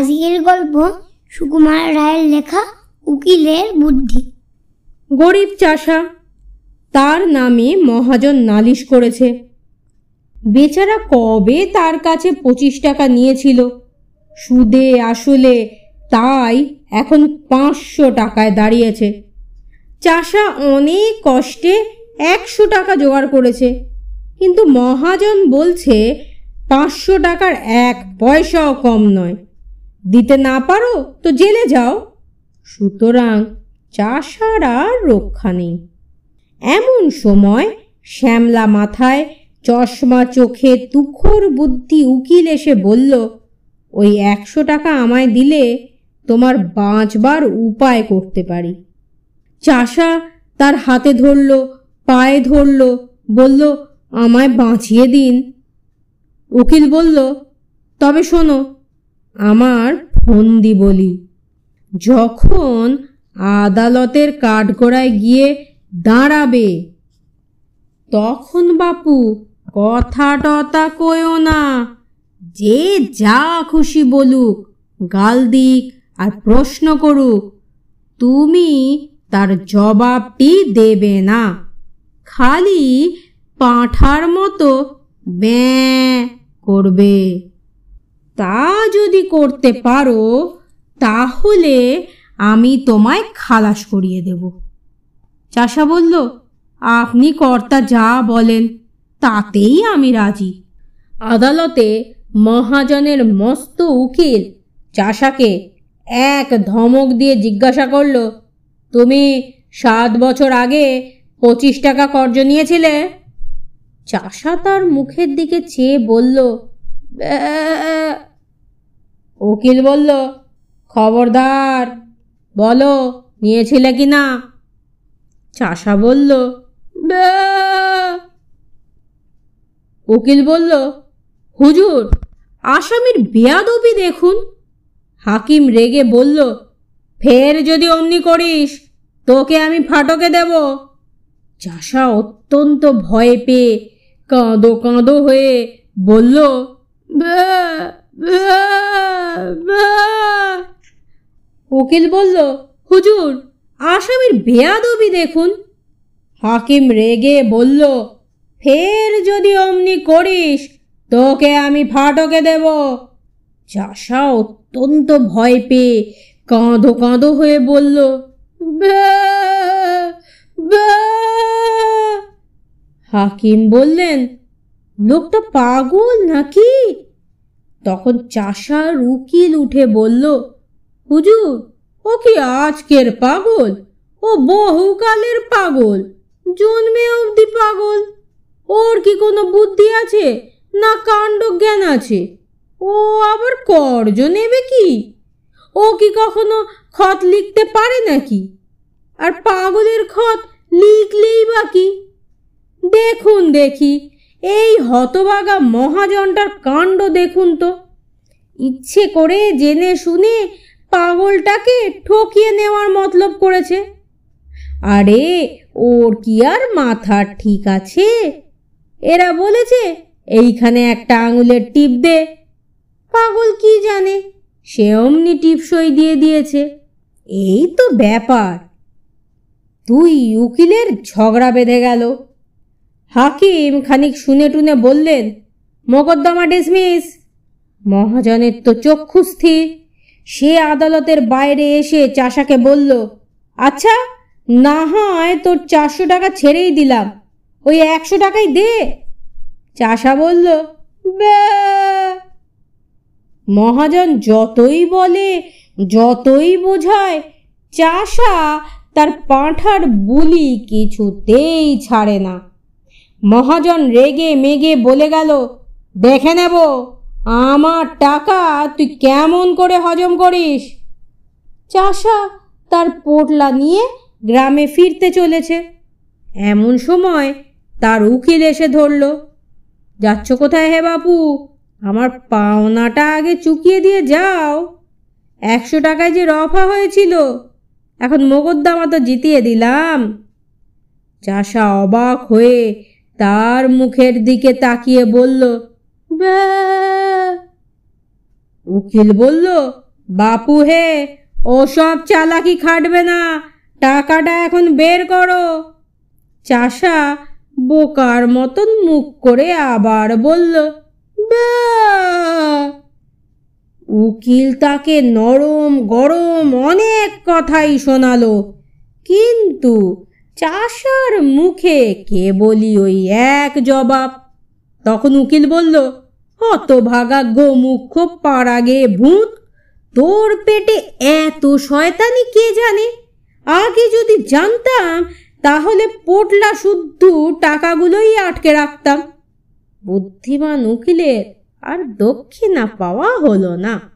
আজকের গল্প, সুকুমার রায়ের লেখা, উকিলের বুদ্ধি। গরিব চাষা, তার নামে মহাজন নালিশ করেছে। বেচারা কবে তার কাছে পঁচিশ টাকা নিয়েছিল? সুদে আসলে তাই এখন পাঁচশো টাকায় দাঁড়িয়েছে। চাষা অনেক কষ্টে একশো টাকা জোগাড় করেছে। কিন্তু মহাজন বলছে, পাঁচশো টাকার এক পয়সাও কম নয়। দিতে না পারো তো জেলে যাও। সুতরাং চাষার আর রক্ষা নেই। এমন সময় শ্যামলা মাথায় চশমা চোখে তুখোর বুদ্ধি উকিল এসে বলল, ওই একশো টাকা আমায় দিলে তোমার বাঁচবার উপায় করতে পারি। চাষা তার হাতে ধরল, পায়ে ধরল, বলল, আমায় বাঁচিয়ে দিন। উকিল বলল, তবে শোনো আমার ফন্দি বলি। যখন আদালতের কাঠগড়ায় গিয়ে দাঁড়াবে, তখন বাপু কথা টতা কয়ও না। যে যা খুশি বলুক, গাল দিক আর প্রশ্ন করুক, তুমি তার জবাবটি দেবে না। খালি পাঁঠার মতো ব্যাঁ করবে। তা যদি করতে পারো, তাহলে আমি তোমায় খালাস করিয়ে দেব চাষা বলল, আপনি কর্তা যা বলেন, তাতেই আমি রাজি আদালতে মহাজনের মস্ত উকিল চাষাকে এক ধমক দিয়ে জিজ্ঞাসা করল, তুমি সাত বছর আগে পঁচিশ টাকা কর্জ নিয়েছিলে চাষা তার মুখের দিকে চেয়ে বলল। উকিল বলল খবরদার বলো নিয়েছিলে কি না চাষা বলল। উকিল বলল হুজুর আসামির বেয়াদবি দেখুন হাকিম রেগে বলল ফের যদি অমনি করিস তোকে আমি ফাটকে দেব চাষা অত্যন্ত ভয় পেয়ে কাঁদো কাঁদো হয়ে বলল "ব্যাঁ, ব্যাঁ, ব্যাঁ।" উকিল বলল, হুজুর, আসামির বেয়াদবি দেখুন। হাকিম রেগে বলল, ফের যদি অমনি করিস, তোকে আমি ফাটকে দেব। চাষা অত্যন্ত ভয় পেয়ে কাঁদো কাঁদো হয়ে বলল। হাকিম বললেন, লোকটা পাগল নাকি? তখন চাষার উকিল উঠে বলল, হুজুর, ও কি আজকের পাগল? ও বহুকালের পাগল, জন্মে অবধি পাগল। ওর কি কোনো বুদ্ধি আছে না কাণ্ড জ্ঞান আছে? ও আবার কর্জ নেবে কি? ও কি কখনো খত লিখতে পারে নাকি? আর পাগলের খত লিখলেই বা কি? দেখুন দেখি এই হতবাগা মহাজনটার কাণ্ড দেখুন তো। ইচ্ছে করে জেনে শুনে পাগলটাকে ঠকিয়ে নেওয়ার মতলব করেছে। আরে, ওর কি আর মাথা ঠিক আছে? এরা বলেছে, এইখানে একটা আঙুলের টিপ দে। পাগল কি জানে? সে অমনি টিপসই দিয়ে দিয়েছে। এই তো ব্যাপার। তুই উকিলের ঝগড়া বেঁধে গেল। হাকিম খানিক শুনে টুনে বললেন, মোকদ্দমা ডিসমিস মহাজনের তো চক্ষু স্থির সে আদালতের বাইরে এসে চাষাকে বলল আচ্ছা না হয় তোর চারশো টাকা ছেড়েই দিলাম, ওই একশো টাকাই দে। চাষা বলল। মহাজন যতই বলে, যতই বোঝায়, চাষা তার পাঁঠার বুলি কিছুতেই ছাড়ে না। মহাজন রেগে মেগে বলে গেল, দেখে নেব, আমার টাকা তুই কেমন করে হজম করিস? চাষা তার পোটলা নিয়ে গ্রামে ফিরতে চলেছে। এমন সময় তার উকিল এসে ধরল, যাচ্ছ কোথায় হে বাপু? আমার পাওনাটা আগে চুকিয়ে দিয়ে যাও। একশো টাকায় যে রফা হয়েছিল, এখন মোকদ্দমা তো জিতিয়ে দিলাম। চাষা অবাক হয়ে তার মুখের দিকে তাকিয়ে বলল। উকিল বলল, বাপু হে, ওসব চালাকি খাটবে না, টাকাটা এখন বের করো চাষা বোকার মতন মুখ করে আবার বলল! উকিল তাকে নরম গরম অনেক কথাই শোনালো, কিন্তু চাষার মুখে কেবলই ওই এক জবাব। তখন উকিল বলল অত হতভাগা গোমুখ পাড়াগে ভূত, তোর পেটে এত শয়তানি কে জানে? আগে যদি জানতাম, তাহলে পোটলা শুদ্ধ টাকাগুলোই আটকে রাখতাম। বুদ্ধিমান উকিলের আর দক্ষিণা পাওয়া হলো না।